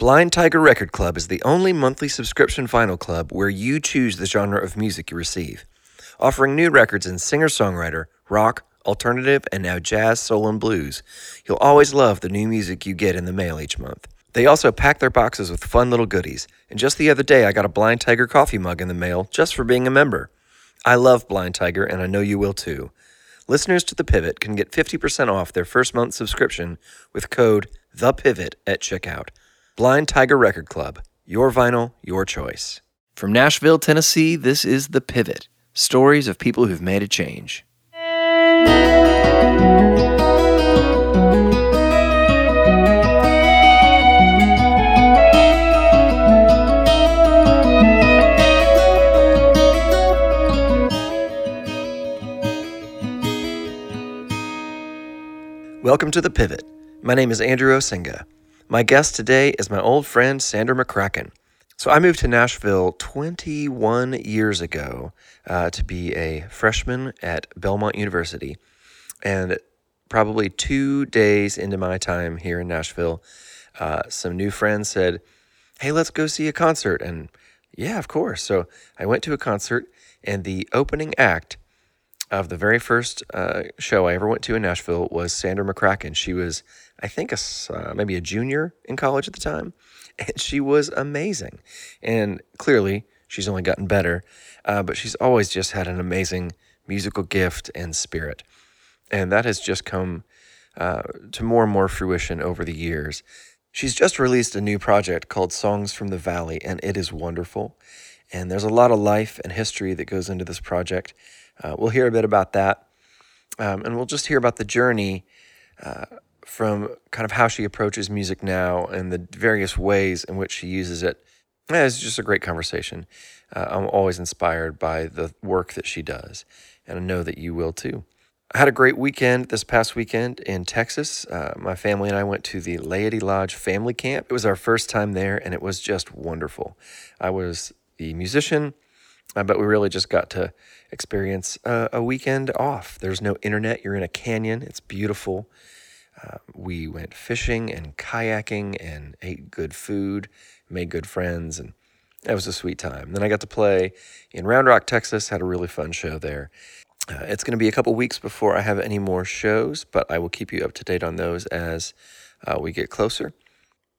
Blind Tiger Record Club is the only monthly subscription vinyl club where you choose the genre of music you receive, offering new records in singer songwriter, rock, alternative, and now jazz, soul, and blues. You'll always love the new music you get in the mail each month. They also pack their boxes with fun little goodies, and just the other day I got a Blind Tiger coffee mug in the mail just for being a member. I love Blind Tiger, and I know you will too. Listeners to The Pivot can get 50% off their first month subscription with code THEPIVOT at checkout. Blind Tiger Record Club, your vinyl, your choice. From Nashville, Tennessee, this is The Pivot stories of people who've made a change. Welcome to The Pivot. My name is Andrew Osenga. My guest today is my old friend Sandra McCracken. So I moved to Nashville 21 years ago uh, to be a freshman at Belmont University. And probably two days into my time here in Nashville, uh, some new friends said, Hey, let's go see a concert. And yeah, of course. So I went to a concert, and the opening act of the very first uh, show I ever went to in Nashville was Sandra McCracken. She was, I think, a, uh, maybe a junior in college at the time, and she was amazing. And clearly, she's only gotten better, uh, but she's always just had an amazing musical gift and spirit. And that has just come uh, to more and more fruition over the years. She's just released a new project called Songs from the Valley, and it is wonderful. And there's a lot of life and history that goes into this project. Uh, we'll hear a bit about that. Um, and we'll just hear about the journey uh, from kind of how she approaches music now and the various ways in which she uses it. Yeah, it's just a great conversation. Uh, I'm always inspired by the work that she does, and I know that you will too. I had a great weekend this past weekend in Texas. Uh, my family and I went to the Laity Lodge Family Camp. It was our first time there, and it was just wonderful. I was the musician, uh, but we really just got to experience a, a, weekend off. There's no internet. You're in a canyon. It's beautiful. Uh, we went fishing and kayaking and ate good food, made good friends, and that was a sweet time. Then I got to play in Round Rock, Texas. Had a really fun show there. Uh, it's going to be a couple weeks before I have any more shows, but I will keep you up to date on those as uh, we get closer.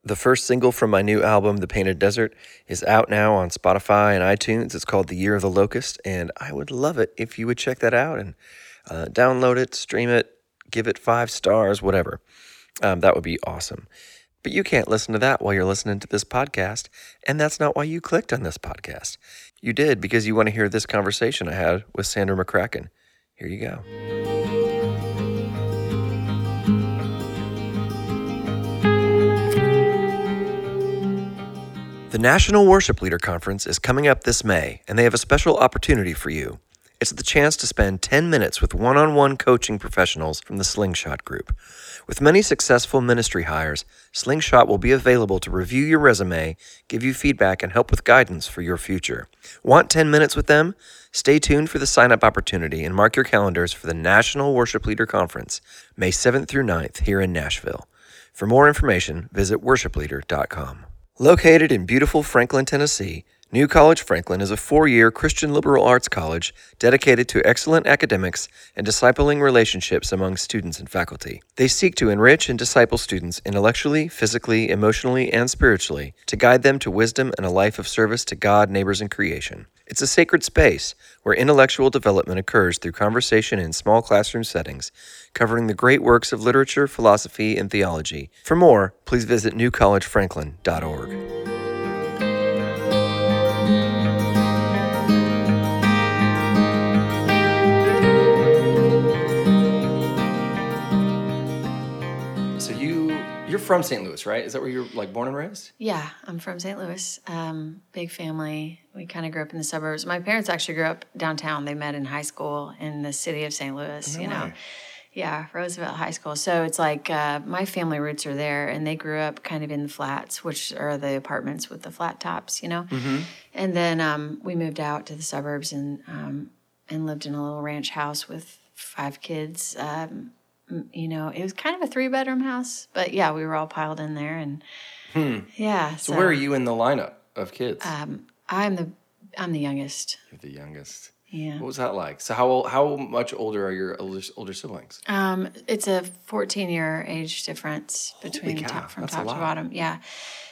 The first single from my new album, The Painted Desert, is out now on Spotify and iTunes. It's called The Year of the Locust, and I would love it if you would check that out and uh, download it, stream it, give it five stars, whatever. Um, that would be awesome. But you can't listen to that while you're listening to this podcast, and that's not why you clicked on this podcast. You did because you want to hear this conversation I had with Sandra McCracken. Here you go. The National Worship Leader Conference is coming up this May, and they have a special opportunity for you. It's the chance to spend 10 minutes with one on one coaching professionals from the Slingshot Group. With many successful ministry hires, Slingshot will be available to review your resume, give you feedback, and help with guidance for your future. Want 10 minutes with them? Stay tuned for the sign up opportunity and mark your calendars for the National Worship Leader Conference, May 7th through 9th here in Nashville. For more information, visit worshipleader.com. Located in beautiful Franklin, Tennessee, New College Franklin is a four year Christian liberal arts college dedicated to excellent academics and discipling relationships among students and faculty. They seek to enrich and disciple students intellectually, physically, emotionally, and spiritually to guide them to wisdom and a life of service to God, neighbors, and creation. It's a sacred space where intellectual development occurs through conversation in small classroom settings, covering the great works of literature, philosophy, and theology. For more, please visit newcollegefranklin.org. from St. Louis, right? Is that where you're like born and raised? Yeah, I'm from St. Louis. Um, big family. We kind of grew up in the suburbs. My parents actually grew up downtown. They met in high school in the city of St. Louis. No you know, way. yeah, Roosevelt High School. So it's like uh, my family roots are there, and they grew up kind of in the flats, which are the apartments with the flat tops. You know, mm-hmm. and then um, we moved out to the suburbs and um, and lived in a little ranch house with five kids. Um, you know, it was kind of a three bedroom house, but yeah, we were all piled in there and Yeah. So where are you in the lineup of kids? Um, I'm the I'm the youngest. You're the youngest. Yeah. What was that like? So how old, how much older are your older, older siblings? Um, it's a 14 year age difference between cow, top from top to bottom. Yeah.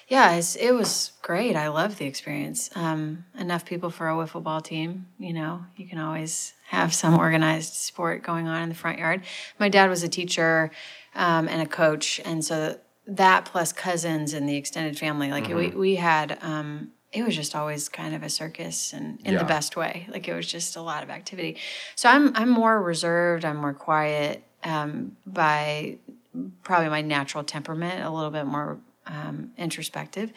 Yeah, it's, it was great. I loved the experience. Um, enough people for a wiffle ball team. You know, you can always have some organized sport going on in the front yard. My dad was a teacher um, and a coach, and so that plus cousins and the extended family, like we Mm-hmm. we had. Um, it was just always kind of a circus and in Yeah. the best way. Like it was just a lot of activity. So I'm I'm more reserved. I'm more quiet um, by probably my natural temperament, a little bit more um, introspective.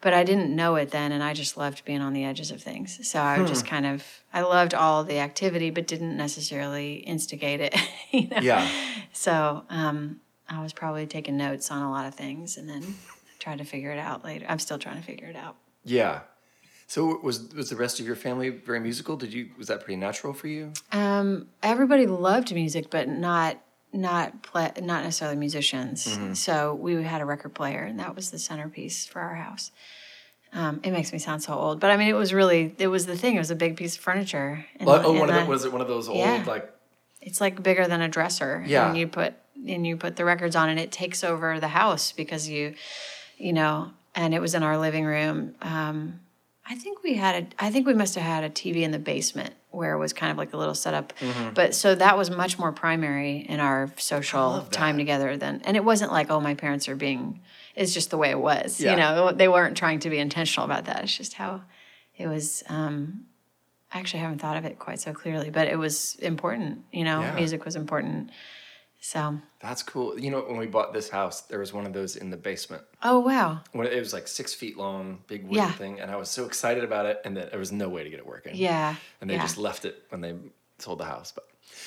But I didn't know it then, and I just loved being on the edges of things. So I would just Hmm. kind of I loved all the activity, but didn't necessarily instigate it. you know? Yeah. So um, I was probably taking notes on a lot of things, and then tried to figure it out later. I'm still trying to figure it out. Yeah. So was was the rest of your family very musical? Did you was that pretty natural for you? Um, everybody loved music, but not not play, not necessarily musicians. Mm-hmm. So we had a record player, and that was the centerpiece for our house. Um, it makes me sound so old, but I mean, it was really it was the thing. It was a big piece of furniture. oh, in one of the- the, was it one of those old Yeah. like it's like bigger than a dresser. Yeah. And you put and you put the records on and it takes over the house because you you know, and it was in our living room. Um I think we had a I think we must have had a TV in the basement where it was kind of like a little setup. Mm-hmm. But so that was much more primary in our social time together than and it wasn't like, oh my parents are being it's just the way it was. Yeah. You know, they weren't trying to be intentional about that. It's just how it was um I actually haven't thought of it quite so clearly, but it was important. You know, Yeah. music was important. So, that's cool. You know, when we bought this house, there was one of those in the basement. oh wow, When it was like six feet long, big wooden Yeah. thing, and I was so excited about it, and that there was no way to get it working. yeah, and they yeah. just left it when they sold the house. But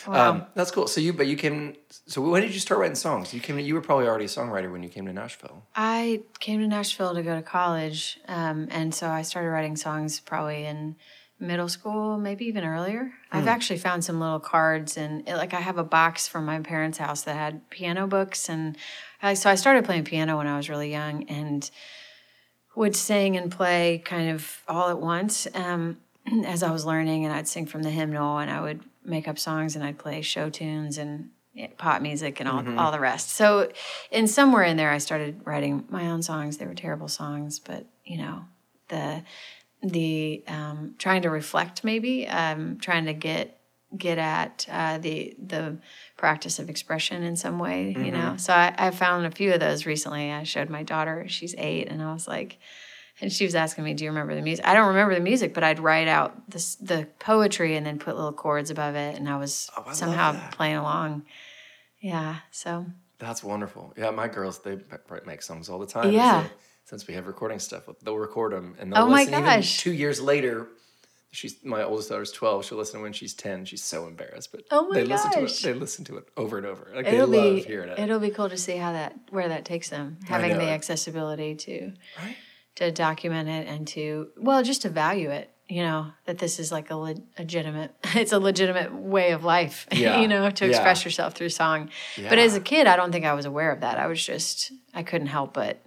Wow. um, that's cool. So you, but you came. So when did you start writing songs? You came. You were probably already a songwriter when you came to Nashville. I came to Nashville to go to college, um, and so I started writing songs probably in middle school, maybe even earlier. I've actually found some little cards, and it, like I have a box from my parents' house that had piano books, and I, so I started playing piano when I was really young, and would sing and play kind of all at once um, as I was learning, and I'd sing from the hymnal, and I would make up songs, and I'd play show tunes and pop music and all all the rest. So, in somewhere in there, I started writing my own songs. They were terrible songs, but you know, the the um, trying to reflect, maybe um, trying to get get at uh, the the practice of expression in some way, you know. So I, I found a few of those recently. I showed my daughter; she's eight, and I was like, and she was asking me, "Do you remember the music?" I don't remember the music, but I'd write out this, the poetry and then put little chords above it, and I was Oh, I somehow playing along. Yeah, so That's wonderful. Yeah, my girls they make songs all the time. Yeah. So since we have recording stuff, they'll record them and they'll Oh my listen. Even gosh. two years later, she's my oldest daughter's twelve. She'll listen when she's ten. She's so embarrassed, but Oh my they listen to it. gosh. They listen to it over and over. Like it'll they love be hearing it. it'll be cool to see how that where that takes them, having the accessibility to Right? to document it and to well just to value it you know that this is like a le- legitimate it's a legitimate way of life Yeah. you know to Yeah. express yourself through song but as a kid i don't think i was aware of that i was just i couldn't help but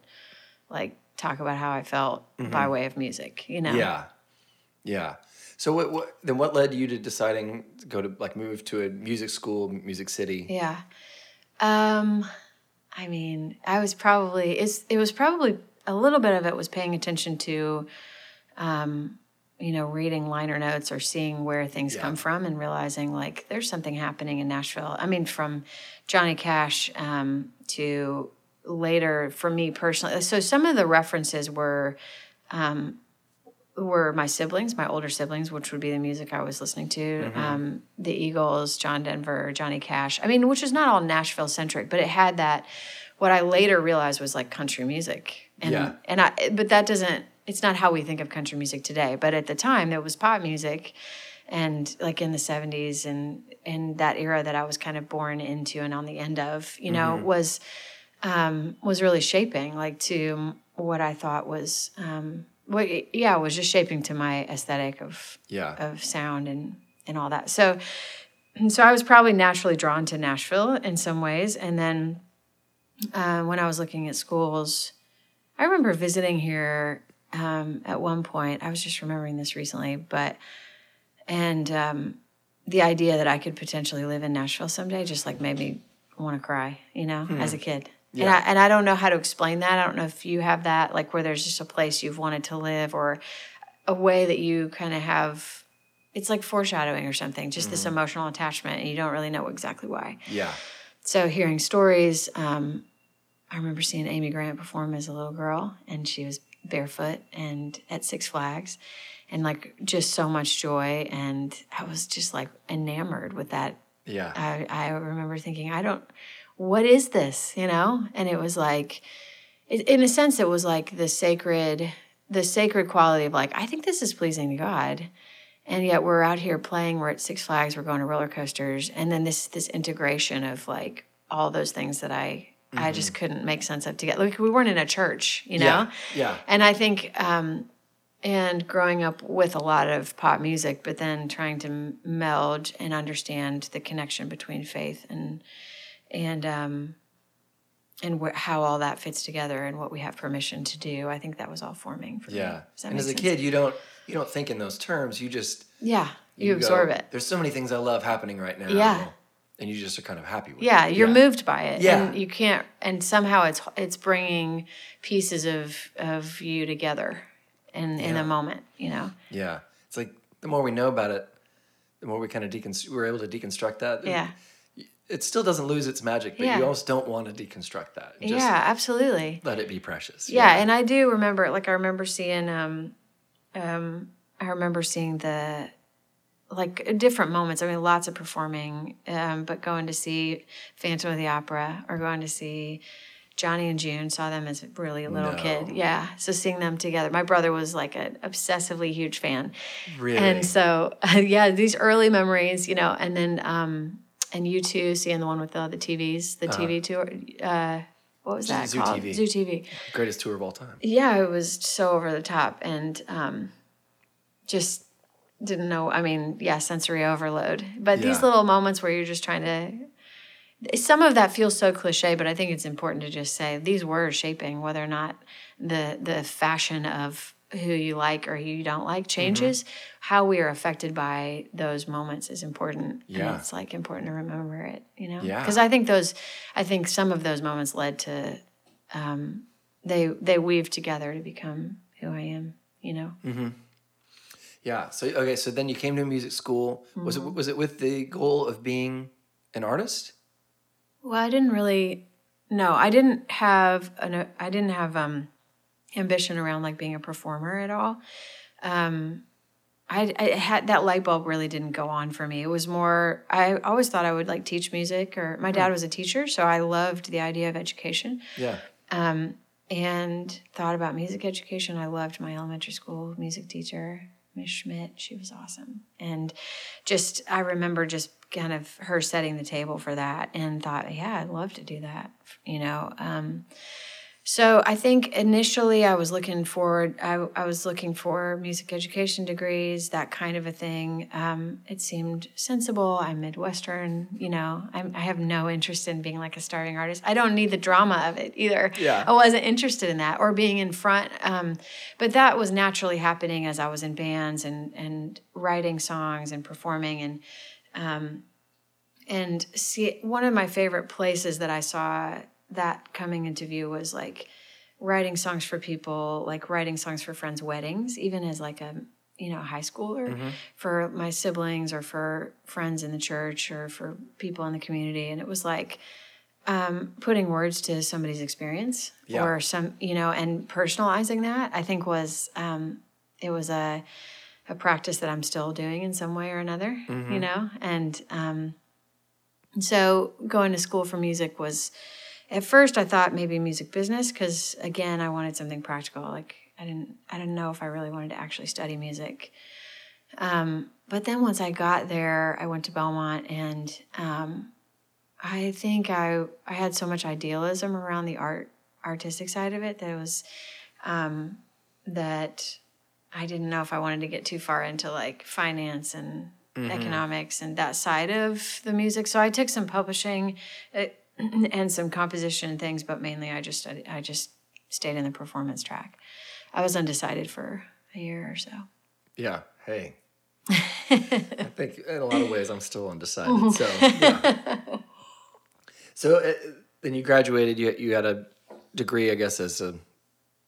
like talk about how i felt by way of music you know Mm-hmm. Yeah, yeah. So what, what? Then what led you to deciding to go to like move to a music school, Music City? Yeah. Um, I mean, I was probably it's it was probably a little bit of it was paying attention to um, you know, reading liner notes or seeing where things Yeah. come from and realizing like there's something happening in Nashville. I mean, from Johnny Cash um, to later for me personally. So some of the references were um, were my siblings, my older siblings, which would be the music I was listening to. Um, the Eagles, John Denver, Johnny Cash. I mean, which is not all Nashville centric, but it had that. What I later realized was like country music, and Yeah. and I. But that doesn't. It's not how we think of country music today. But at the time, there was pop music, and like in the '70s and in that era that I was kind of born into and on the end of, you know, was um, was really shaping like to what I thought was um, what yeah was just shaping to my aesthetic of Yeah, of sound and and all that. So so I was probably naturally drawn to Nashville in some ways, and then uh, when I was looking at schools, I remember visiting here um, at one point. I was just remembering this recently, but and um, the idea that I could potentially live in Nashville someday just like made me want to cry, you know, as a kid. And, I, and I don't know how to explain that. I don't know if you have that, like where there's just a place you've wanted to live or a way that you kind of have. It's like foreshadowing or something, just this emotional attachment, and you don't really know exactly why. Yeah. So hearing stories, um, I remember seeing Amy Grant perform as a little girl, and she was barefoot and at Six Flags, and like just so much joy, and I was just like enamored with that. Yeah. I I remember thinking, I don't, what is this, you know? And it was like, it, in a sense, it was like the sacred, the sacred quality of like, I think this is pleasing to God and yet we're out here playing we're at six flags we're going to roller coasters and then this this integration of like all those things that i i just couldn't make sense of together like we weren't in a church you know Yeah. Yeah. and i think um and growing up with a lot of pop music but then trying to m- meld and understand the connection between faith and and um and wh- how all that fits together and what we have permission to do i think that was all forming for me Yeah. And as a sense? kid, you don't you don't think in those terms. You just yeah you, go, absorb it There's so many things I love happening right now. Yeah. And you just are kind of happy with it. Yeah, it. you're moved by it. Yeah. And you can't and somehow it's it's bringing pieces of of you together in in a moment, you know. Yeah. It's like the more we know about it, the more we kind of deconstruct we're able to deconstruct that. Yeah. It still doesn't lose its magic, but Yeah. you almost don't want to deconstruct that. Just yeah, absolutely. let it be precious. Yeah, and I do remember like I remember seeing um um I remember seeing the like different moments. I mean, lots of performing, um, but going to see Phantom of the Opera or going to see Johnny and June. Saw them as really a little No. kid. Yeah, so seeing them together. My brother was like an obsessively huge fan, Really. and so yeah, these early memories, you know, and then um, and U2 seeing the one with the, the TVs, the TV tour. Uh, what was that Zoo called? TV. Zoo TV Greatest tour of all time. yeah, it was so over the top and um, just didn't know. I mean, yeah, sensory overload. But these little moments where you're just trying to, some of that feels so cliche, but I think it's important to just say these were shaping whether or not the the fashion of who you like or who you don't like changes. How we are affected by those moments is important. Yeah. and it's like important to remember it. You know, Yeah. because I think those, I think some of those moments led to um, they they weave together to become who I am. You know. Yeah. So okay. So then you came to music school. Was it Mm-hmm. was it with the goal of being an artist? Well, I didn't really. No, I didn't have an. I didn't have um, ambition around like being a performer at all. Um, I, I had that light bulb really didn't go on for me. It was more. I always thought I would like teach music, or my dad was a teacher, so I loved the idea of education. Yeah. and thought about music education. I loved my elementary school music teacher, Miss Schmidt. She was awesome. And just, I remember just kind of her setting the table for that and thought, yeah, I'd love to do that, you know. Um, so I think initially I was looking forward. I, I was looking for music education degrees, that kind of a thing. Um, it seemed sensible. I'm Midwestern, you know. I'm, I have no interest in being like a starving artist. I don't need the drama of it either. Yeah. I wasn't interested in that or being in front. Um, but that was naturally happening as I was in bands and and writing songs and performing and and see one of my favorite places that I saw that coming into view was like writing songs for people, like writing songs for friends' weddings, even as like a you know high schooler for my siblings or for friends in the church or for people in the community, and it was like um, putting words to somebody's experience Yeah. or some you know and personalizing that. I think was um, it was a a practice that I'm still doing in some way or another, you know, and um, so going to school for music was at first I thought maybe music business because again I wanted something practical. Like I didn't I didn't know if I really wanted to actually study music. Um, but then once I got there, I went to Belmont and um, I think I I had so much idealism around the art artistic side of it that it was um, that I didn't know if I wanted to get too far into like finance and economics and that side of the music. So I took some publishing uh, and some composition things, but mainly I just I just stayed in the performance track. I was undecided for a year or so. Yeah. Hey. I think in a lot of ways I'm still undecided. So, yeah. so uh, then you graduated. You you had a degree, I guess, as a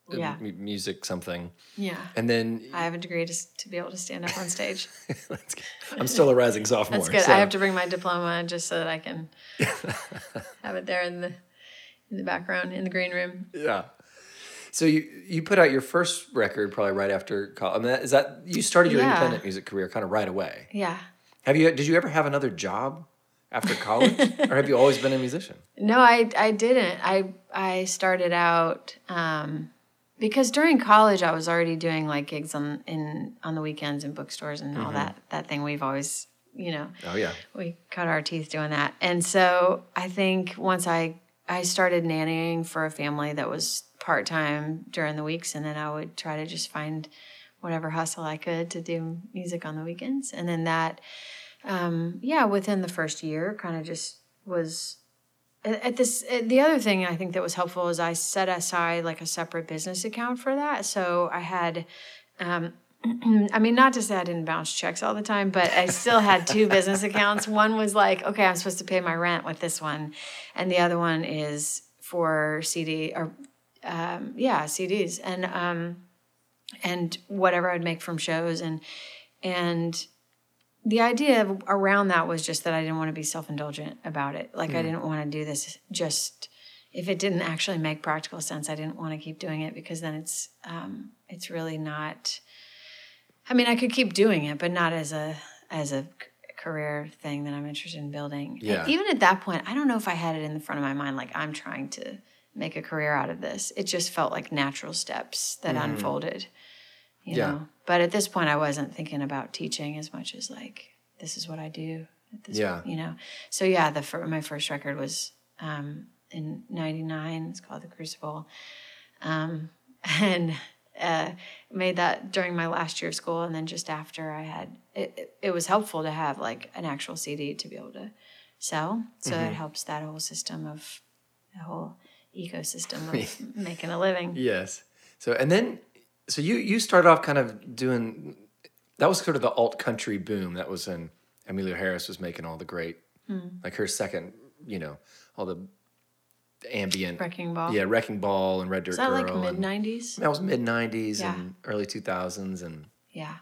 Yeah. m- music something, Yeah. and then I have a degree to, to be able to stand up on stage. That's good. I'm still a rising sophomore. That's good. so- I have to bring my diploma just so that I can have it there in the in the background in the green room. Yeah. So you you put out your first record probably right after college. I mean, that- is that you started your Yeah. independent music career kind of right away? Yeah. Have you? Did you ever have another job after college, or have you always been a musician? No, I I didn't. I I started out um, because during college I was already doing like gigs on in on the weekends in bookstores and all that that thing we've always you know Oh yeah. we cut our teeth doing that. And so I think once I I started nannying for a family that was part time during the weeks, and then I would try to just find whatever hustle I could to do music on the weekends, and then that, um, yeah, within the first year, kind of just was. At this, the other thing I think that was helpful is I set aside like a separate business account for that. So I had um, I mean, not to say I didn't bounce checks all the time, but I still had two business accounts. One was like, okay, I'm supposed to pay my rent with this one, and the other one is for CD or um, yeah, CDs and um, and whatever I'd make from shows and and the idea of, around that was just that I didn't want to be self indulgent about it. Like I didn't want to do this just if it didn't actually make practical sense. I didn't want to keep doing it because then it's um, it's really not. I mean, I could keep doing it, but not as a as a career thing that I'm interested in building. And Yeah. even at that point, I don't know if I had it in the front of my mind like I'm trying to make a career out of this. It just felt like natural steps that unfolded. You. Yeah. know. But at this point I wasn't thinking about teaching as much as like this is what I do at this Yeah. you know. So yeah, the fir- my first record was um in 99. It's called The Crucible. Um and uh, made that during my last year of school, and then just after I had it, it, it was helpful to have like an actual CD to be able to sell. So Mm-hmm. it helps that whole system of the whole ecosystem of making a living. Yes. So and then so you you started off kind of doing that was sort of the alt country boom. That was when Emmylou Harris was making all the great hmm. like her second, you know, all the ambient Wrecking Ball. Yeah, Wrecking Ball and Red Dirt Is that Girl. like mid 90s That was mid '90s Yeah. and early 2000s, and Yeah.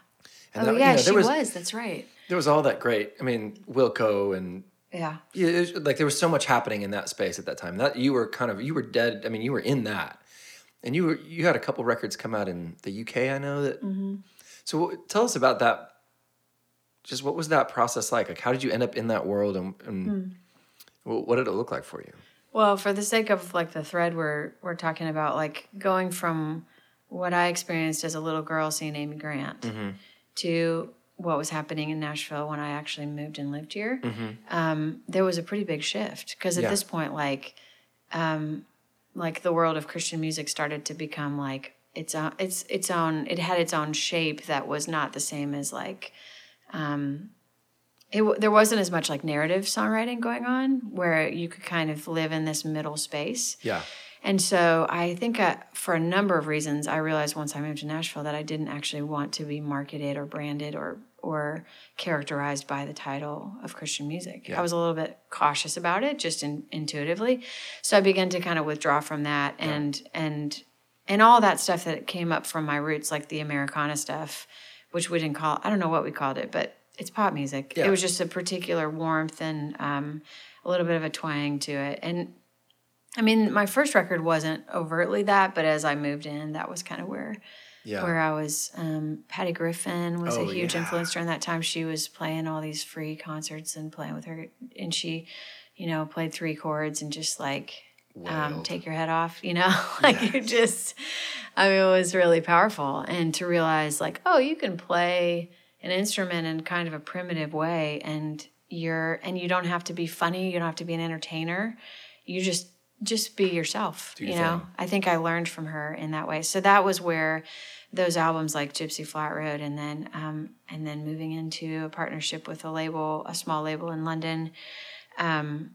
And oh that- you yeah, know, she was- was, That's right. there was all that great. I mean, Wilco and Yeah. yeah, it was, like there was so much happening in that space at that time. That you were kind of you were dead. I mean, you were in that, and you were you had a couple records come out in the UK. I know that. Mm-hmm. So tell us about that. Just what was that process like? Like, how did you end up in that world, and, and wh- what did it look like for you? Well, for the sake of like the thread we're we're talking about, like going from what I experienced as a little girl seeing Amy Grant to what was happening in Nashville when I actually moved and lived here, um, there was a pretty big shift because at Yeah. this point, like, um, like the world of Christian music started to become like its own, its its own. It had its own shape that was not the same as like um it, there wasn't as much like narrative songwriting going on where you could kind of live in this middle space. Yeah, And so I think uh, for a number of reasons, I realized once I moved to Nashville that I didn't actually want to be marketed or branded or or characterized by the title of Christian music. I was a little bit cautious about it, just in, intuitively. So I began to kind of withdraw from that, and and and all that stuff that came up from my roots, like the Americana stuff, which we didn't call I don't know what we called it, but it's pop music. Yeah. It was just a particular warmth and um, a little bit of a twang to it, and I mean, my first record wasn't overtly that, but as I moved in, that was kind of where yeah, where I was. Um, Patty Griffin was Oh, a huge yeah. influence during that time. She was playing all these free concerts and playing with her, and she, you know, played three chords and just like um, take your head off. You know, like you just. I mean, it was really powerful, and to realize like, oh, you can play an instrument in kind of a primitive way, and you're and you don't have to be funny. You don't have to be an entertainer. You just just be yourself. your you know. I think I learned from her in that way. So that was where those albums like Gypsy Flat Road, and then um, and then moving into a partnership with a label, a small label in London. Um,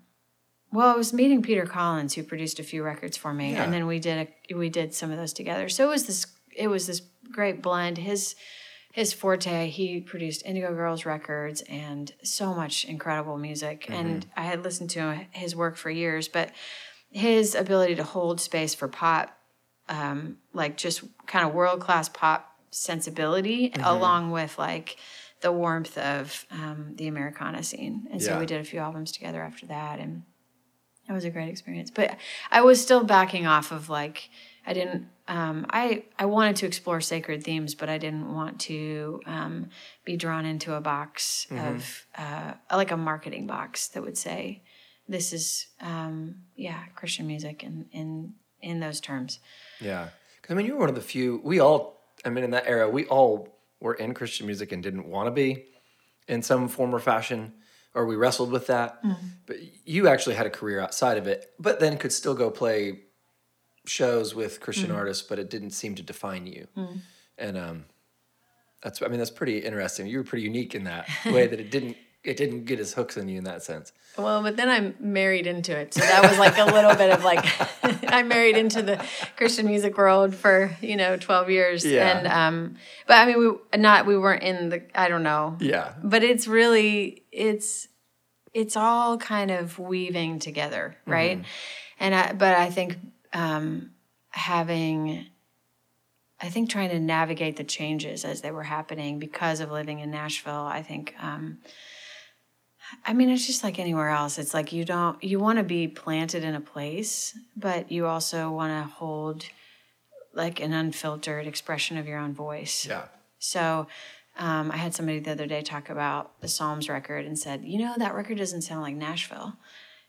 well, I was meeting Peter Collins, who produced a few records for me, Yeah. and then we did a, we did some of those together. So it was this it was this great blend. His his forte, he produced Indigo Girls records and so much incredible music. And I had listened to his work for years, but his ability to hold space for pop, um, like just kind of world class pop sensibility, along with like the warmth of um, the Americana scene. And so Yeah. we did a few albums together after that, and it was a great experience. But I was still backing off of like I didn't. Um, I I wanted to explore sacred themes, but I didn't want to um, be drawn into a box of uh, like a marketing box that would say this is um, yeah Christian music in in in those terms. Yeah, because I mean, you were one of the few. We all, I mean, in that era, we all were in Christian music and didn't want to be in some form or fashion, or we wrestled with that. But you actually had a career outside of it, but then could still go play shows with Christian artists, but it didn't seem to define you. And um, that's, I mean, that's pretty interesting. You were pretty unique in that way that it didn't, it didn't get his hooks in you in that sense. Well, but then I'm married into it, so that was like a little bit of like I married into the Christian music world for you know twelve years, Yeah. and um, but I mean we not we weren't in the I don't know, Yeah. but it's really it's it's all kind of weaving together, right? And I, but I think um, having I think trying to navigate the changes as they were happening because of living in Nashville, I think. Um, I mean, it's just like anywhere else. It's like you don't, you want to be planted in a place, but you also want to hold like an unfiltered expression of your own voice. Yeah. So um, I had somebody the other day talk about the Psalms record and said, you know, that record doesn't sound like Nashville.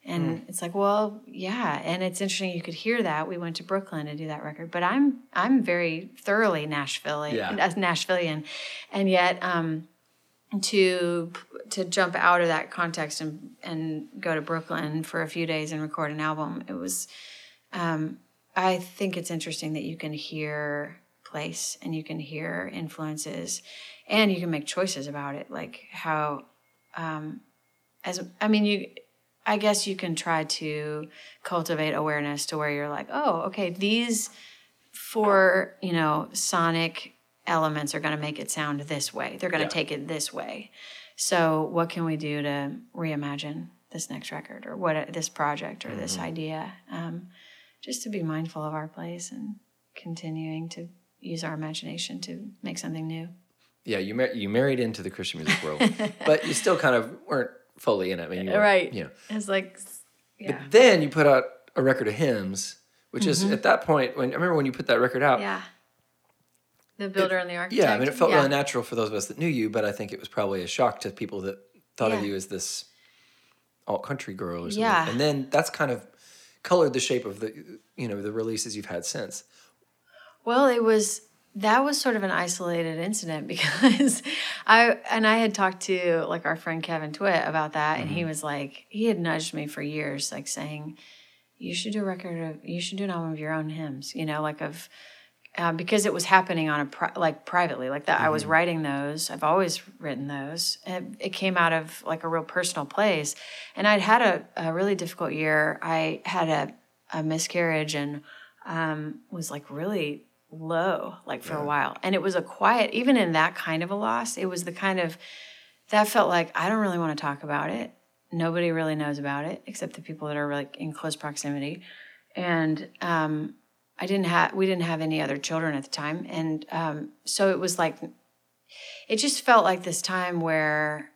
And it's like, well, yeah, and it's interesting. You could hear that. We went to Brooklyn to do that record, but I'm I'm very thoroughly Nashvilleian, Yeah. as Nashvilleian, and yet um, to to jump out of that context and and go to Brooklyn for a few days and record an album, it was. Um, I think it's interesting that you can hear place and you can hear influences, and you can make choices about it, like how. Um, as I mean, you I guess you can try to cultivate awareness to where you're like, oh, okay, these four, you know, sonic elements are going to make it sound this way. They're going to Yeah. take it this way. So, what can we do to reimagine this next record or what this project or this idea? Um, just to be mindful of our place and continuing to use our imagination to make something new. Yeah, you mar- you married into the Christian music world, but you still kind of weren't fully in it. I mean, you were, Right. You know. It's like, yeah. But then you put out a record of hymns, which is at that point when I remember when you put that record out. Mm-hmm. Yeah. The builder and the architect. Yeah, I mean, it felt yeah. really natural for those of us that knew you, but I think it was probably a shock to people that thought of you as this alt country girl or something. Yeah. And then that's kind of colored the shape of the you know the releases you've had since. Well, it was that was sort of an isolated incident because I and I had talked to like our friend Kevin Twit about that, and Mm-hmm. he was like, he had nudged me for years, like saying, "You should do a record of, you should do an album of your own hymns," you know, like of. Uh, because it was happening on a pri- like privately like that. I was Mm-hmm. writing those. I've always written those. It, it came out of like a real personal place. And i'd had a, a really difficult year. I had a, a miscarriage and um, was like really low like for a while. And it was a quiet even in that kind of a loss it was the kind of that felt like i don't really want to talk about it. Nobody really knows about it except the people that are like in close proximity. And um, i didn't have we didn't have any other children at the time and um, so it was like it just felt like this time where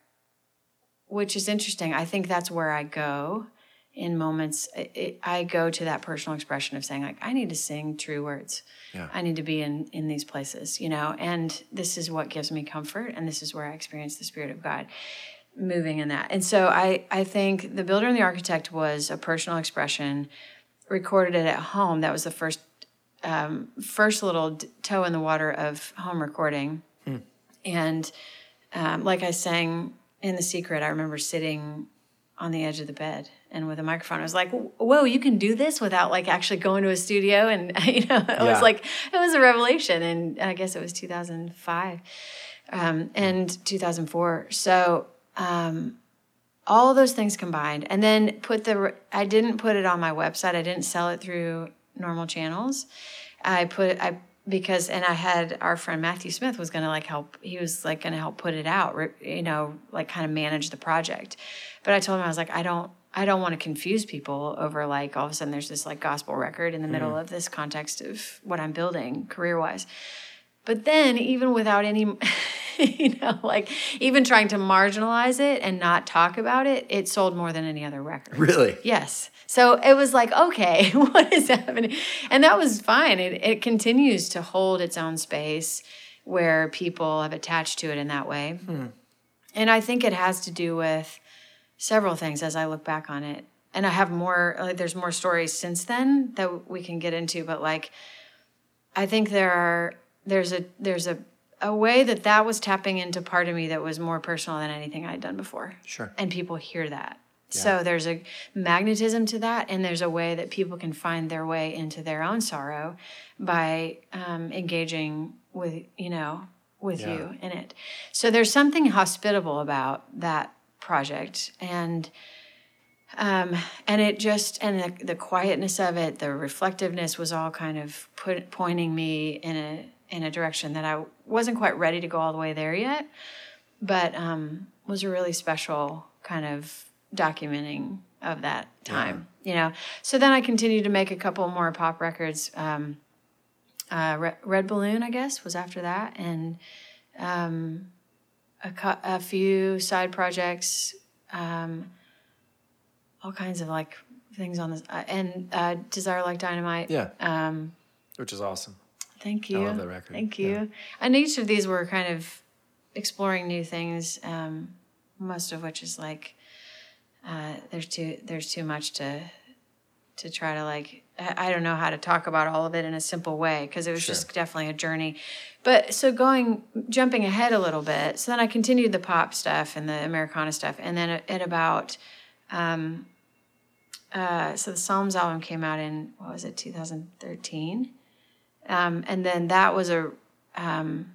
which is interesting i think that's where i go in moments it, it, i go to that personal expression of saying like i need to sing true words. Yeah. i need to be in in these places you know and this is what gives me comfort and this is where i experience the spirit of god moving in that. And so i i think the builder and the architect was a personal expression recorded it at home. That was the first um, first little d- toe in the water of home recording and um, like I sang in The Secret, I remember sitting on the edge of the bed and with a microphone. I was like, whoa, you can do this without like actually going to a studio. And, you know, it Yeah. was like, it was a revelation. And I guess it was 2005 um, and 2004. So, um, all those things combined, and then put the. I didn't put it on my website. I didn't sell it through normal channels. I put I because and I had our friend Matthew Smith was going to like help. He was like going to help put it out. You know, like kind of manage the project. But I told him I was like, I don't. I don't want to confuse people over like all of a sudden there's this like gospel record in the middle mm. of this context of what I'm building career wise. But then, even without any, you know, like even trying to marginalize it and not talk about it, it sold more than any other record. Really? Yes. So it was like, okay, what is happening? And that was fine. It, it continues to hold its own space where people have attached to it in that way. Hmm. And I think it has to do with several things as I look back on it. And I have more, like, there's more stories since then that we can get into, but like, I think there are there's a there's a a way that that was tapping into part of me that was more personal than anything I'd done before. Sure. And people hear that. Yeah. So there's a magnetism to that, and there's a way that people can find their way into their own sorrow by um, engaging with you know with yeah. you in it. So there's something hospitable about that project, and um, and it just and the, the quietness of it, the reflectiveness was all kind of put, pointing me in a in a direction that I wasn't quite ready to go all the way there yet, but um, was a really special kind of documenting of that time, yeah. you know. So then I continued to make a couple more pop records. Um, uh, Red, Red, Balloon, I guess, was after that, and um, a, a, few side projects, um, all kinds of like things on this, uh, and uh, Desire Like Dynamite. Yeah. Um, Which is awesome. Thank you. I love that record. Thank you. Yeah. And each of these were kind of exploring new things. Um, most of which is like uh, there's too there's too much to to try to like I, don't know how to talk about all of it in a simple way because it was sure. just definitely a journey. But so going jumping ahead a little bit, so then I continued the pop stuff and the Americana stuff, and then at, at about um, uh, so the Psalms album came out in what was it 2013 um, and then that was a um,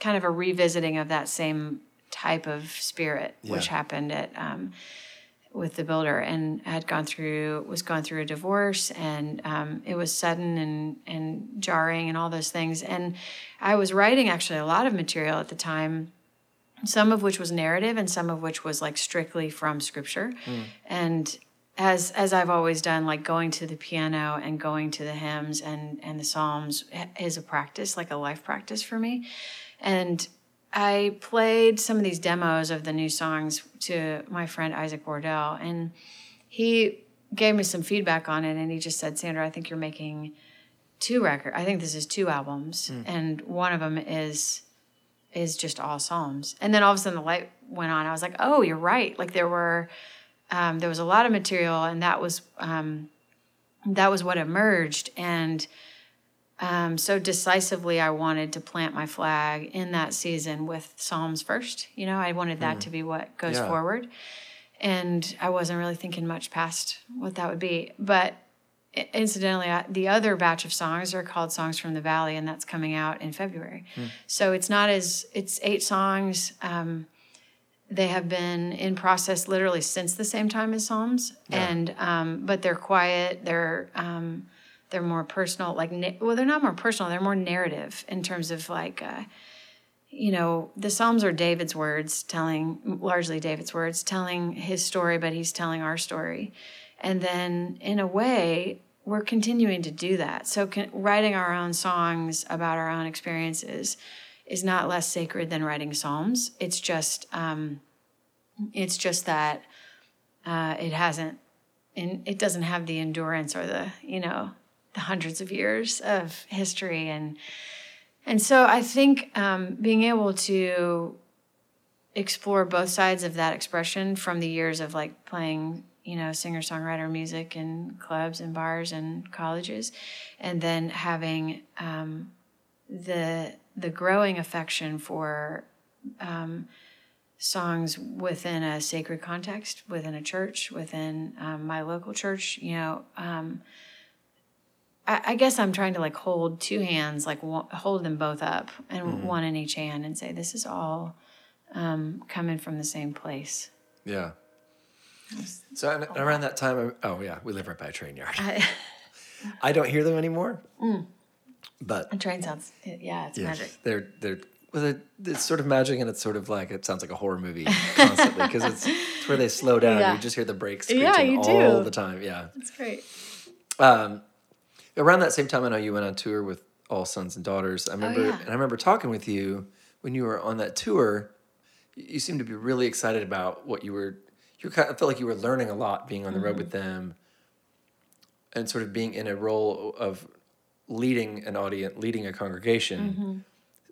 kind of a revisiting of that same type of spirit, yeah. which happened at um, with the builder, and had gone through was gone through a divorce, and um, it was sudden and and jarring and all those things. And I was writing actually a lot of material at the time some of which was narrative and some of which was like strictly from scripture mm. and as as I've always done, like going to the piano and going to the hymns and and the psalms is a practice, like a life practice for me. And I played some of these demos of the new songs to my friend Isaac Wardell, and he gave me some feedback on it. And he just said, "Sandra, I think you're making two record. I think this is two albums, mm. and one of them is." is just all psalms and then all of a sudden the light went on i was like oh you're right like there were um, there was a lot of material, and that was um, that was what emerged. And um, so decisively, I wanted to plant my flag in that season with Psalms first. You know, I wanted that mm. to be what goes yeah. forward, and I wasn't really thinking much past what that would be. But incidentally, the other batch of songs are called Songs from the Valley, and that's coming out in February. Mm. So it's not as it's eight songs. Um, they have been in process literally since the same time as Psalms, yeah. and um, but they're quiet. They're um, they're more personal. Like well, they're not more personal. They're more narrative in terms of like. Uh, you know, the Psalms are David's words telling, largely David's words, telling his story, but he's telling our story. And then, in a way, we're continuing to do that. So, can, writing our own songs about our own experiences is not less sacred than writing psalms. It's just um, it's just that uh, it hasn't and it doesn't have the endurance or the you know the hundreds of years of history and and so I think um, being able to explore both sides of that expression from the years of like playing you know singer songwriter music in clubs and bars and colleges and then having um, the the growing affection for um, songs within a sacred context, within a church, within um, my local church. You know, um, I, I, guess I'm trying to like hold two hands, like w- hold them both up, and mm-hmm. one in each hand, and say, "This is all um, coming from the same place." Yeah. So around that time, oh yeah, we live right by a train yard. I, I don't hear them anymore. But a train sounds, yeah, it's yeah, magic. they're they're well, it's sort of magic, and it's sort of like it sounds like a horror movie constantly because it's, it's where they slow down. Yeah. You just hear the brakes Yeah, screeching you all do. the time. Yeah. It's great. Um, around that same time, I know you went on tour with All Sons and Daughters. I remember, Oh, yeah. and I remember talking with you when you were on that tour. You you seemed to be really excited about what you were. You kind of felt like you were learning a lot being on the Mm-hmm. road with them, and sort of being in a role of leading an audience, leading a congregation. Mm-hmm.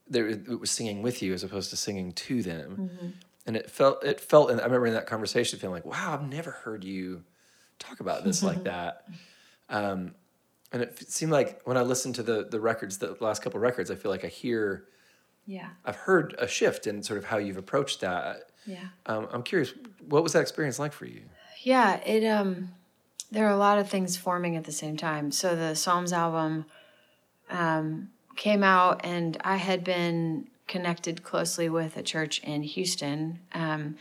There, it was singing with you as opposed to singing to them, Mm-hmm. and it felt it felt. And I remember in that conversation feeling like, wow, I've never heard you talk about this like that. Um, and it seemed like when I listened to the the records, the last couple records, I feel like I hear, Yeah. I've heard a shift in sort of how you've approached that. Yeah. Um, I'm curious, what was that experience like for you? Yeah, it um there are a lot of things forming at the same time. So the Psalms album um came out and I had been connected closely with a church in Houston um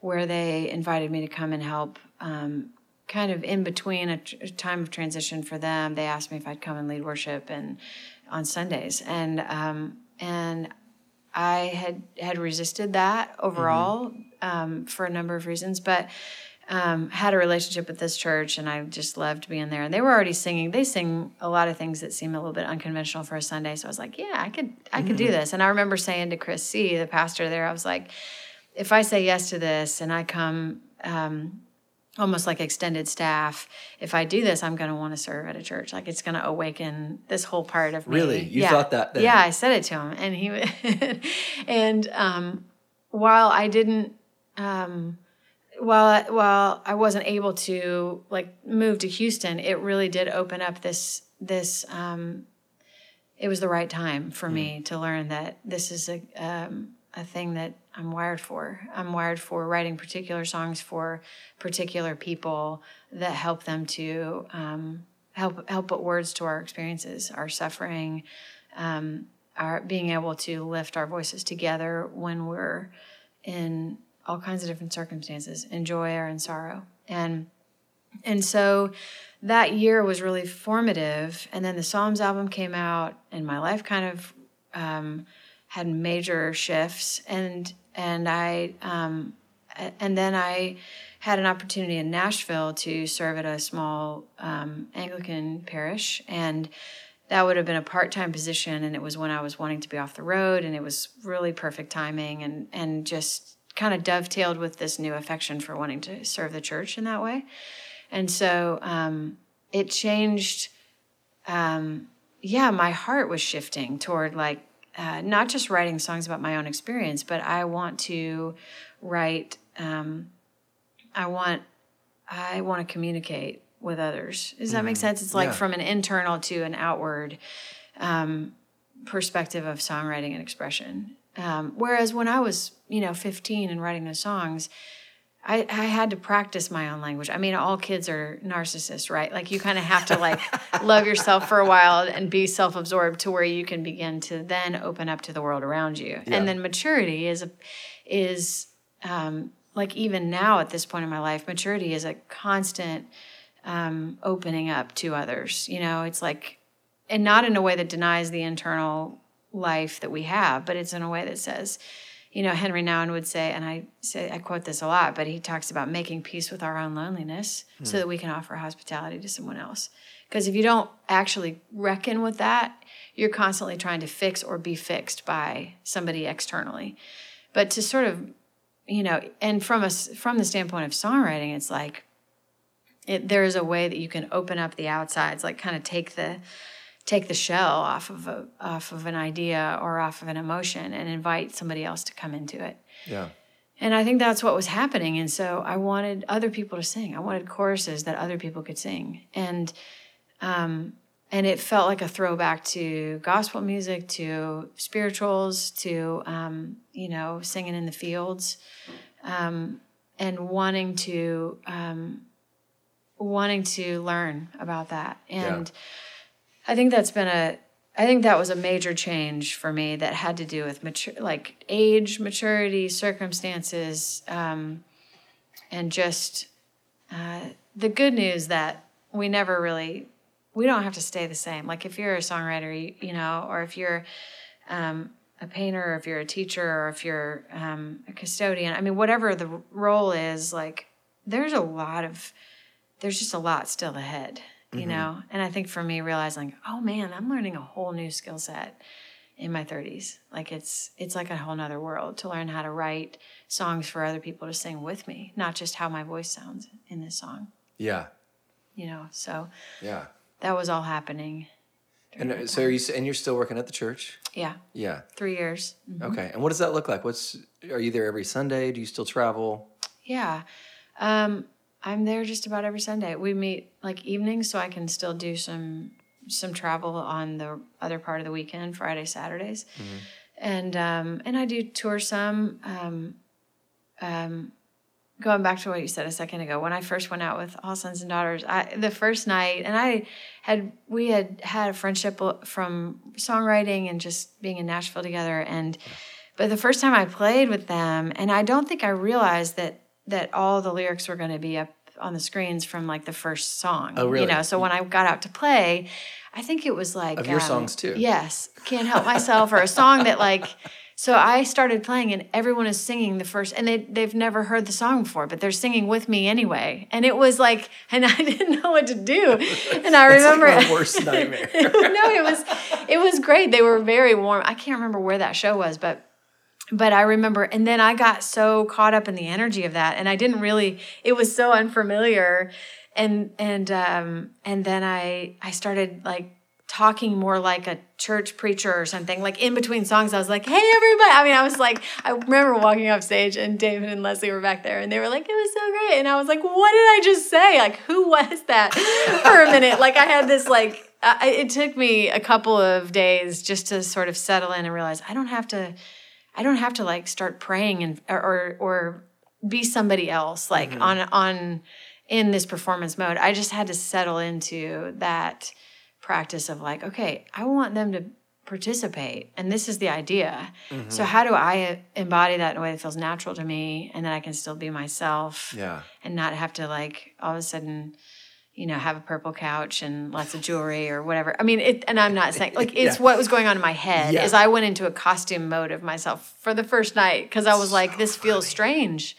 where they invited me to come and help um kind of in between a, tr- a time of transition for them. They asked me if I'd come and lead worship and on Sundays and um and I had had resisted that overall um, for a number of reasons, but um, had a relationship with this church, and I just loved being there. And they were already singing. They sing a lot of things that seem a little bit unconventional for a Sunday. So I was like, yeah, I could, I could do this. And I remember saying to Chris C, the pastor there, I was like, if I say yes to this and I come. Um, almost like extended staff. If I do this, I'm going to want to serve at a church. Like it's going to awaken this whole part of me. Really? You thought that then? Yeah, I said it to him, and he and um, while I didn't. Um, while I, while I wasn't able to like move to Houston, it really did open up this this. Um, it was the right time for me to learn that this is a um, a thing that I'm wired for. I'm wired for writing particular songs for particular people that help them to um, help help put words to our experiences, our suffering, um, our being able to lift our voices together when we're in all kinds of different circumstances, in joy or in sorrow, and and so that year was really formative. And then the Psalms album came out, and my life kind of um, had major shifts. And and I um, and then I had an opportunity in Nashville to serve at a small um, Anglican parish, and that would have been a part-time position and it was when i was wanting to be off the road and it was really perfect timing and and just kind of dovetailed with this new affection for wanting to serve the church in that way. And so um, it changed um, yeah my heart was shifting toward like uh, not just writing songs about my own experience but i want to write um, i want i want to communicate with others. Does that make sense? It's like Yeah. from an internal to an outward um, perspective of songwriting and expression um, whereas when i was you know 15 and writing those songs I, I had to practice my own language. I mean, all kids are narcissists, right? Like you kind of have to like love yourself for a while and be self-absorbed to where you can begin to then open up to the world around you. Yeah. And then maturity is a, is um, like even now at this point in my life, maturity is a constant um, opening up to others. You know, it's like, and not in a way that denies the internal life that we have, but it's in a way that says, you know, Henri Nouwen would say, and I say I quote this a lot, but he talks about making peace with our own loneliness so hmm. that we can offer hospitality to someone else. Because if you don't actually reckon with that, you're constantly trying to fix or be fixed by somebody externally. But to sort of, you know, and from us from the standpoint of songwriting, it's like it, there is a way that you can open up the outsides, like kind of take the take the shell off of a off of an idea or off of an emotion and invite somebody else to come into it. Yeah. And I think that's what was happening. And so I wanted other people to sing. I wanted choruses that other people could sing. And um, and it felt like a throwback to gospel music, to spirituals, to um, you know singing in the fields, um, and wanting to um, wanting to learn about that. And I think that's been a I think that was a major change for me that had to do with mature like age, maturity, circumstances, um, and just uh, the good news that we never really we don't have to stay the same. Like if you're a songwriter, you, you know, or if you're um, a painter, or if you're a teacher, or if you're um, a custodian. I mean, whatever the role is, like there's a lot of there's just a lot still ahead, you mm-hmm. know. And I think for me, realizing, oh man, I'm learning a whole new skill set in my 30s. Like it's it's like a whole nother world to learn how to write songs for other people to sing with me, not just how my voice sounds in this song. Yeah. You know, so yeah, that was all happening. And uh, so are you? And you're still working at the church? Yeah. Yeah. Three years. Mm-hmm. Okay. And what does that look like? What's are you there every Sunday? Do you still travel? Yeah. Um, I'm there just about every Sunday. We meet like evenings, so I can still do some some travel on the other part of the weekend, Friday, Saturdays, mm-hmm. and um, and I do tour some. Um, um, going back to what you said a second ago, when I first went out with All Sons and Daughters, I, the first night, and I had we had had a friendship from songwriting and just being in Nashville together, and but the first time I played with them, and I don't think I realized that that all the lyrics were going to be up on the screens from like the first song. Oh, really? You know, so when I got out to play, I think it was like of your um, songs too. Yes, can't help myself, or a song that like so I started playing, and everyone is singing the first, and they they've never heard the song before, but they're singing with me anyway. And it was like, and I didn't know what to do. And I remember like worst nightmare. no, it was it was great. They were very warm. I can't remember where that show was, but but I remember, and then I got so caught up in the energy of that, and I didn't really. It was so unfamiliar, and and um and then I I started like talking more like a church preacher or something. Like in between songs, I was like, hey, everybody. I mean, I was like, I remember walking off stage and David and Leslie were back there and they were like, it was so great. And I was like, what did I just say? Like, who was that for a minute? Like, I had this, like, I, it took me a couple of days just to sort of settle in and realize I don't have to, I don't have to like start praying and, or, or, be somebody else, like mm-hmm. on, on, in this performance mode. I just had to settle into that practice of like, okay, I want them to participate and this is the idea. Mm-hmm. So how do I embody that in a way that feels natural to me and that I can still be myself yeah. and not have to like all of a sudden you know, have a purple couch and lots of jewelry or whatever. I mean, it, and I'm not saying like it's yeah. what was going on in my head yeah. is I went into a costume mode of myself for the first night because I was so like, this feels strange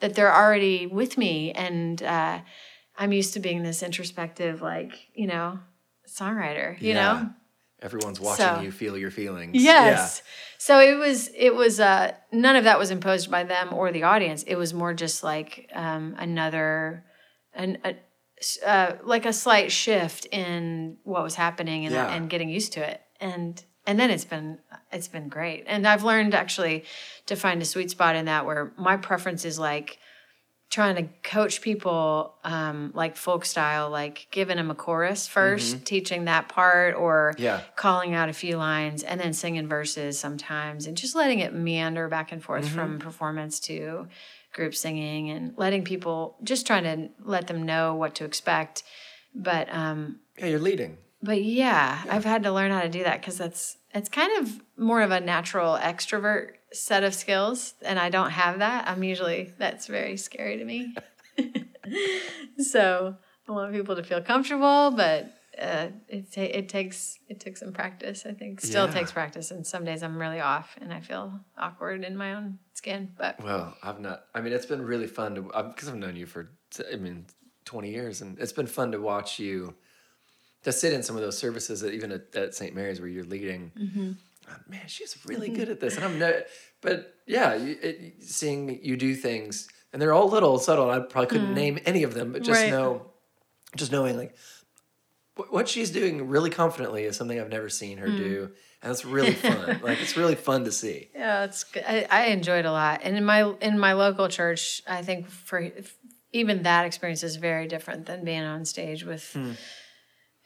that they're already with me and uh, I'm used to being this introspective, like you know, songwriter, you yeah. know? Everyone's watching so, you feel your feelings. Yes. Yeah. So it was it was uh none of that was imposed by them or the audience. It was more just like um another an a, uh, like a slight shift in what was happening and, yeah. and getting used to it. And and then it's been it's been great. And I've learned actually to find a sweet spot in that where my preference is like trying to coach people um, like folk style, like giving them a chorus 1st mm-hmm. teaching that part, or yeah. calling out a few lines, and then singing verses sometimes, and just letting it meander back and forth mm-hmm. from performance to group singing, and letting people just trying to let them know what to expect. But um, yeah, you're leading. But yeah, yeah. I've had to learn how to do that because that's it's kind of more of a natural extrovert set of skills and I don't have that, I'm usually that's very scary to me. so I want people to feel comfortable, but uh, it ta- it takes it took some practice. I think still yeah. takes practice, and some days I'm really off and I feel awkward in my own skin. But well, I've not. I mean, it's been really fun to because I've known you for I mean 20 years, and it's been fun to watch you to sit in some of those services that even at, at St. Mary's where you're leading. Mm-hmm man, she's really good at this. And I'm no, but yeah, it, seeing you do things, and they're all little subtle. I probably couldn't mm. name any of them, but just right. know, just knowing like what she's doing really confidently is something I've never seen her mm. do, and it's really fun. like it's really fun to see. Yeah, it's I, I enjoyed a lot, and in my in my local church, I think for even that experience is very different than being on stage with. Mm.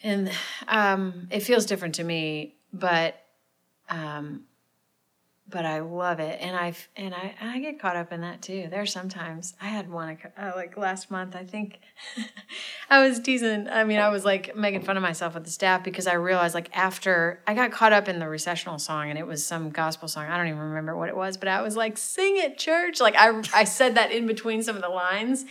And um, it feels different to me, but um, but I love it, and I've and I I get caught up in that too. There are sometimes I had one uh, like last month. I think I was teasing. I mean, I was like making fun of myself with the staff because I realized like after I got caught up in the recessional song, and it was some gospel song. I don't even remember what it was, but I was like, "Sing it, church!" Like I I said that in between some of the lines.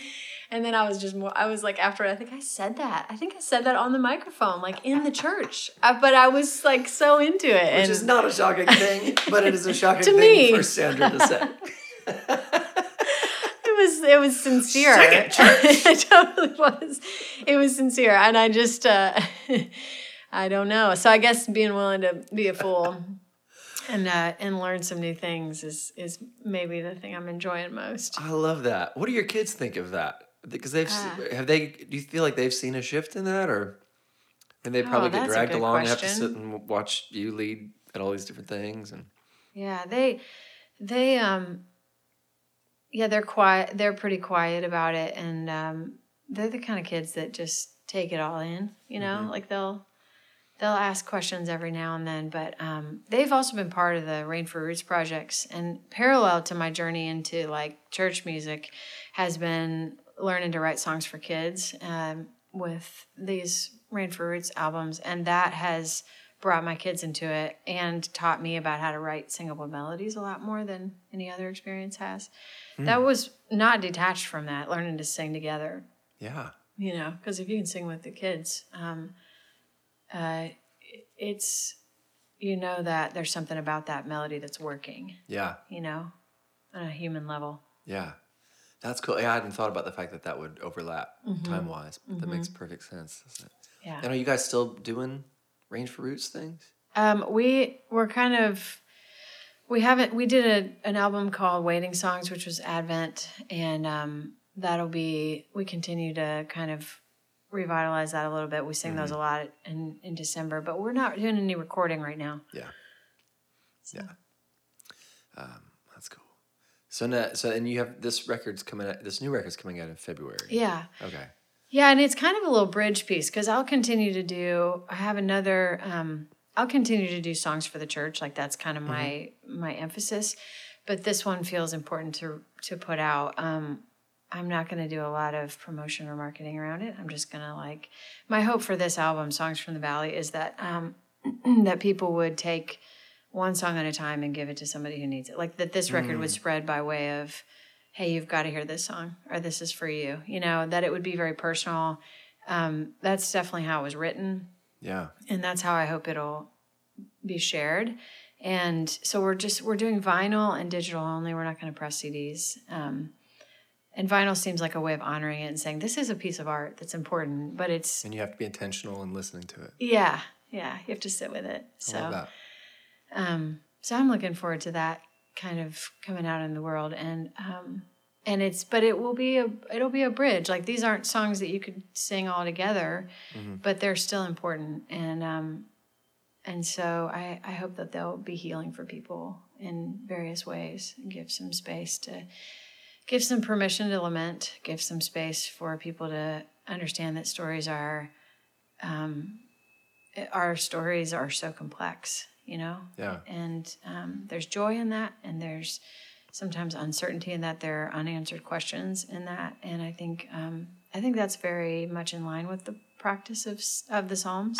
And then I was just more, I was like, after I think I said that. I think I said that on the microphone, like in the church. I, but I was like so into it. Which and, is not a shocking thing, but it is a shocking To thing me. for Sandra to say. it was it was sincere. Church. it totally was. It was sincere, and I just uh, I don't know. So I guess being willing to be a fool and uh, and learn some new things is is maybe the thing I'm enjoying most. I love that. What do your kids think of that? Because they've Ah. have they? Do you feel like they've seen a shift in that, or and they probably get Oh, a dragged along and have to sit and watch you lead at all these different things and Yeah, they they um yeah, they're quiet. They're pretty quiet about it and um they're the kind of kids that just take it all in, you know? Like they'll they'll ask questions every now and then, but um they've also been part of the Rain for Roots projects and parallel to my journey into like church music has been learning to write songs for kids um with these Rain for Roots albums and that has brought my kids into it and taught me about how to write singable melodies a lot more than any other experience has. That was not detached from that, learning to sing together, yeah, you know, because if you can sing with the kids, um, uh, it's, you know, that there's something about that melody that's working, yeah, you know, on a human level. yeah. That's cool. Yeah, I hadn't thought about the fact that that would overlap Mm-hmm. time wise. But That makes perfect sense. Doesn't it? Yeah. And are you guys still doing Rain for Roots things? Um, we were kind of we haven't we did a, an album called Waiting Songs, which was Advent, and um, that'll be we continue to kind of revitalize that a little bit. We sing those a lot in in December, but we're not doing any recording right now. Yeah. So. Yeah. Um. So now, so and you have this record's coming out. This new record's coming out in February. Yeah. Okay. Yeah, and it's kind of a little bridge piece because I'll continue to do. I have another. Um, I'll continue to do songs for the church, like that's kind of my my emphasis. But this one feels important to to put out. Um, I'm not going to do a lot of promotion or marketing around it. I'm just going to like. My hope for this album, "Songs from the Valley," is that um, that people would take one song at a time and give it to somebody who needs it. Like that, this record would spread by way of hey, you've got to hear this song, or this is for you. You know, that it would be very personal. Um, that's definitely how it was written, Yeah. and that's how I hope it'll be shared. And so we're just we're doing vinyl and digital only. We're not going to press CDs. Um, and vinyl seems like a way of honoring it and saying this is a piece of art that's important, but it's And you have to be intentional in listening to it. yeah, yeah. You have to sit with it. So I love that. Um, so I'm looking forward to that kind of coming out in the world, and um, and it's but it will be a it'll be a bridge. Like these aren't songs that you could sing all together, but they're still important, and um, and so I I hope that they'll be healing for people in various ways and give some space to give some permission to lament, give some space for people to understand that stories are. Um, our stories are so complex, you know, Yeah. and um, there's joy in that and there's sometimes uncertainty in that there are unanswered questions in that and i think um, i think that's very much in line with the practice of, of the psalms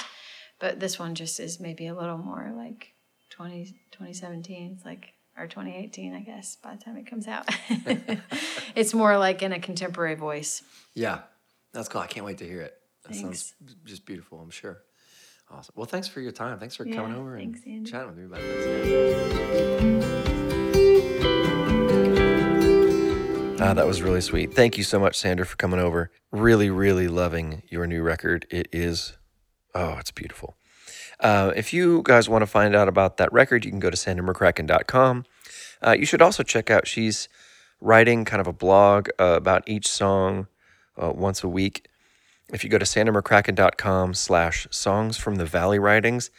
but this one just is maybe a little more like 20, 2017 it's like or 2018 i guess by the time it comes out it's more like in a contemporary voice Yeah. That's cool. I can't wait to hear it. That Thanks. sounds just beautiful, I'm sure. Awesome. Well, thanks for your time. Thanks for Yeah, coming over and Andy. chatting with me about this. Ah, that was really sweet. Thank you so much, Sandra, for coming over. Really, really loving your new record. It is, oh, it's beautiful. Uh, if you guys want to find out about that record, you can go to sandraMcCracken.com. Uh, you should also check out, she's writing kind of a blog uh, about each song uh, once a week. If you go to sandraMcCracken.com slash songs from the valley writings,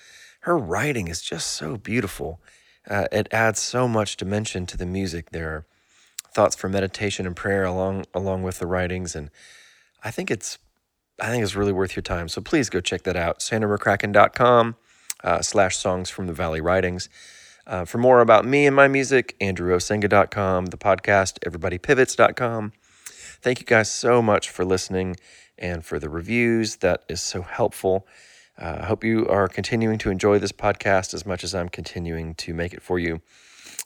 her writing is just so beautiful. Uh, it adds so much dimension to the music. There are thoughts for meditation and prayer along along with the writings, and I think it's I think it's really worth your time. So please go check that out. SandraMcCracken.com uh, slash songs from the valley writings. Uh, for more about me and my music, andrewosenga.com, the podcast, everybodypivots.com. Thank you guys so much for listening and for the reviews. That is so helpful. Uh, I hope you are continuing to enjoy this podcast as much as I'm continuing to make it for you.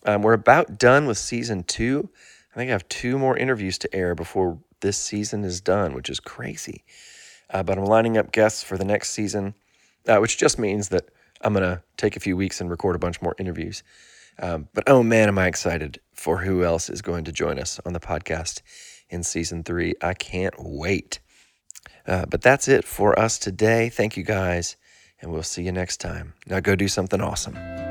Um, we're about done with season two. I think I have two more interviews to air before this season is done, which is crazy. Uh, but I'm lining up guests for the next season, uh, which just means that I'm going to take a few weeks and record a bunch more interviews. Um, but oh man, am I excited for who else is going to join us on the podcast in season three. I can't wait. Uh, but that's it for us today. Thank you guys, and we'll see you next time. Now go do something awesome.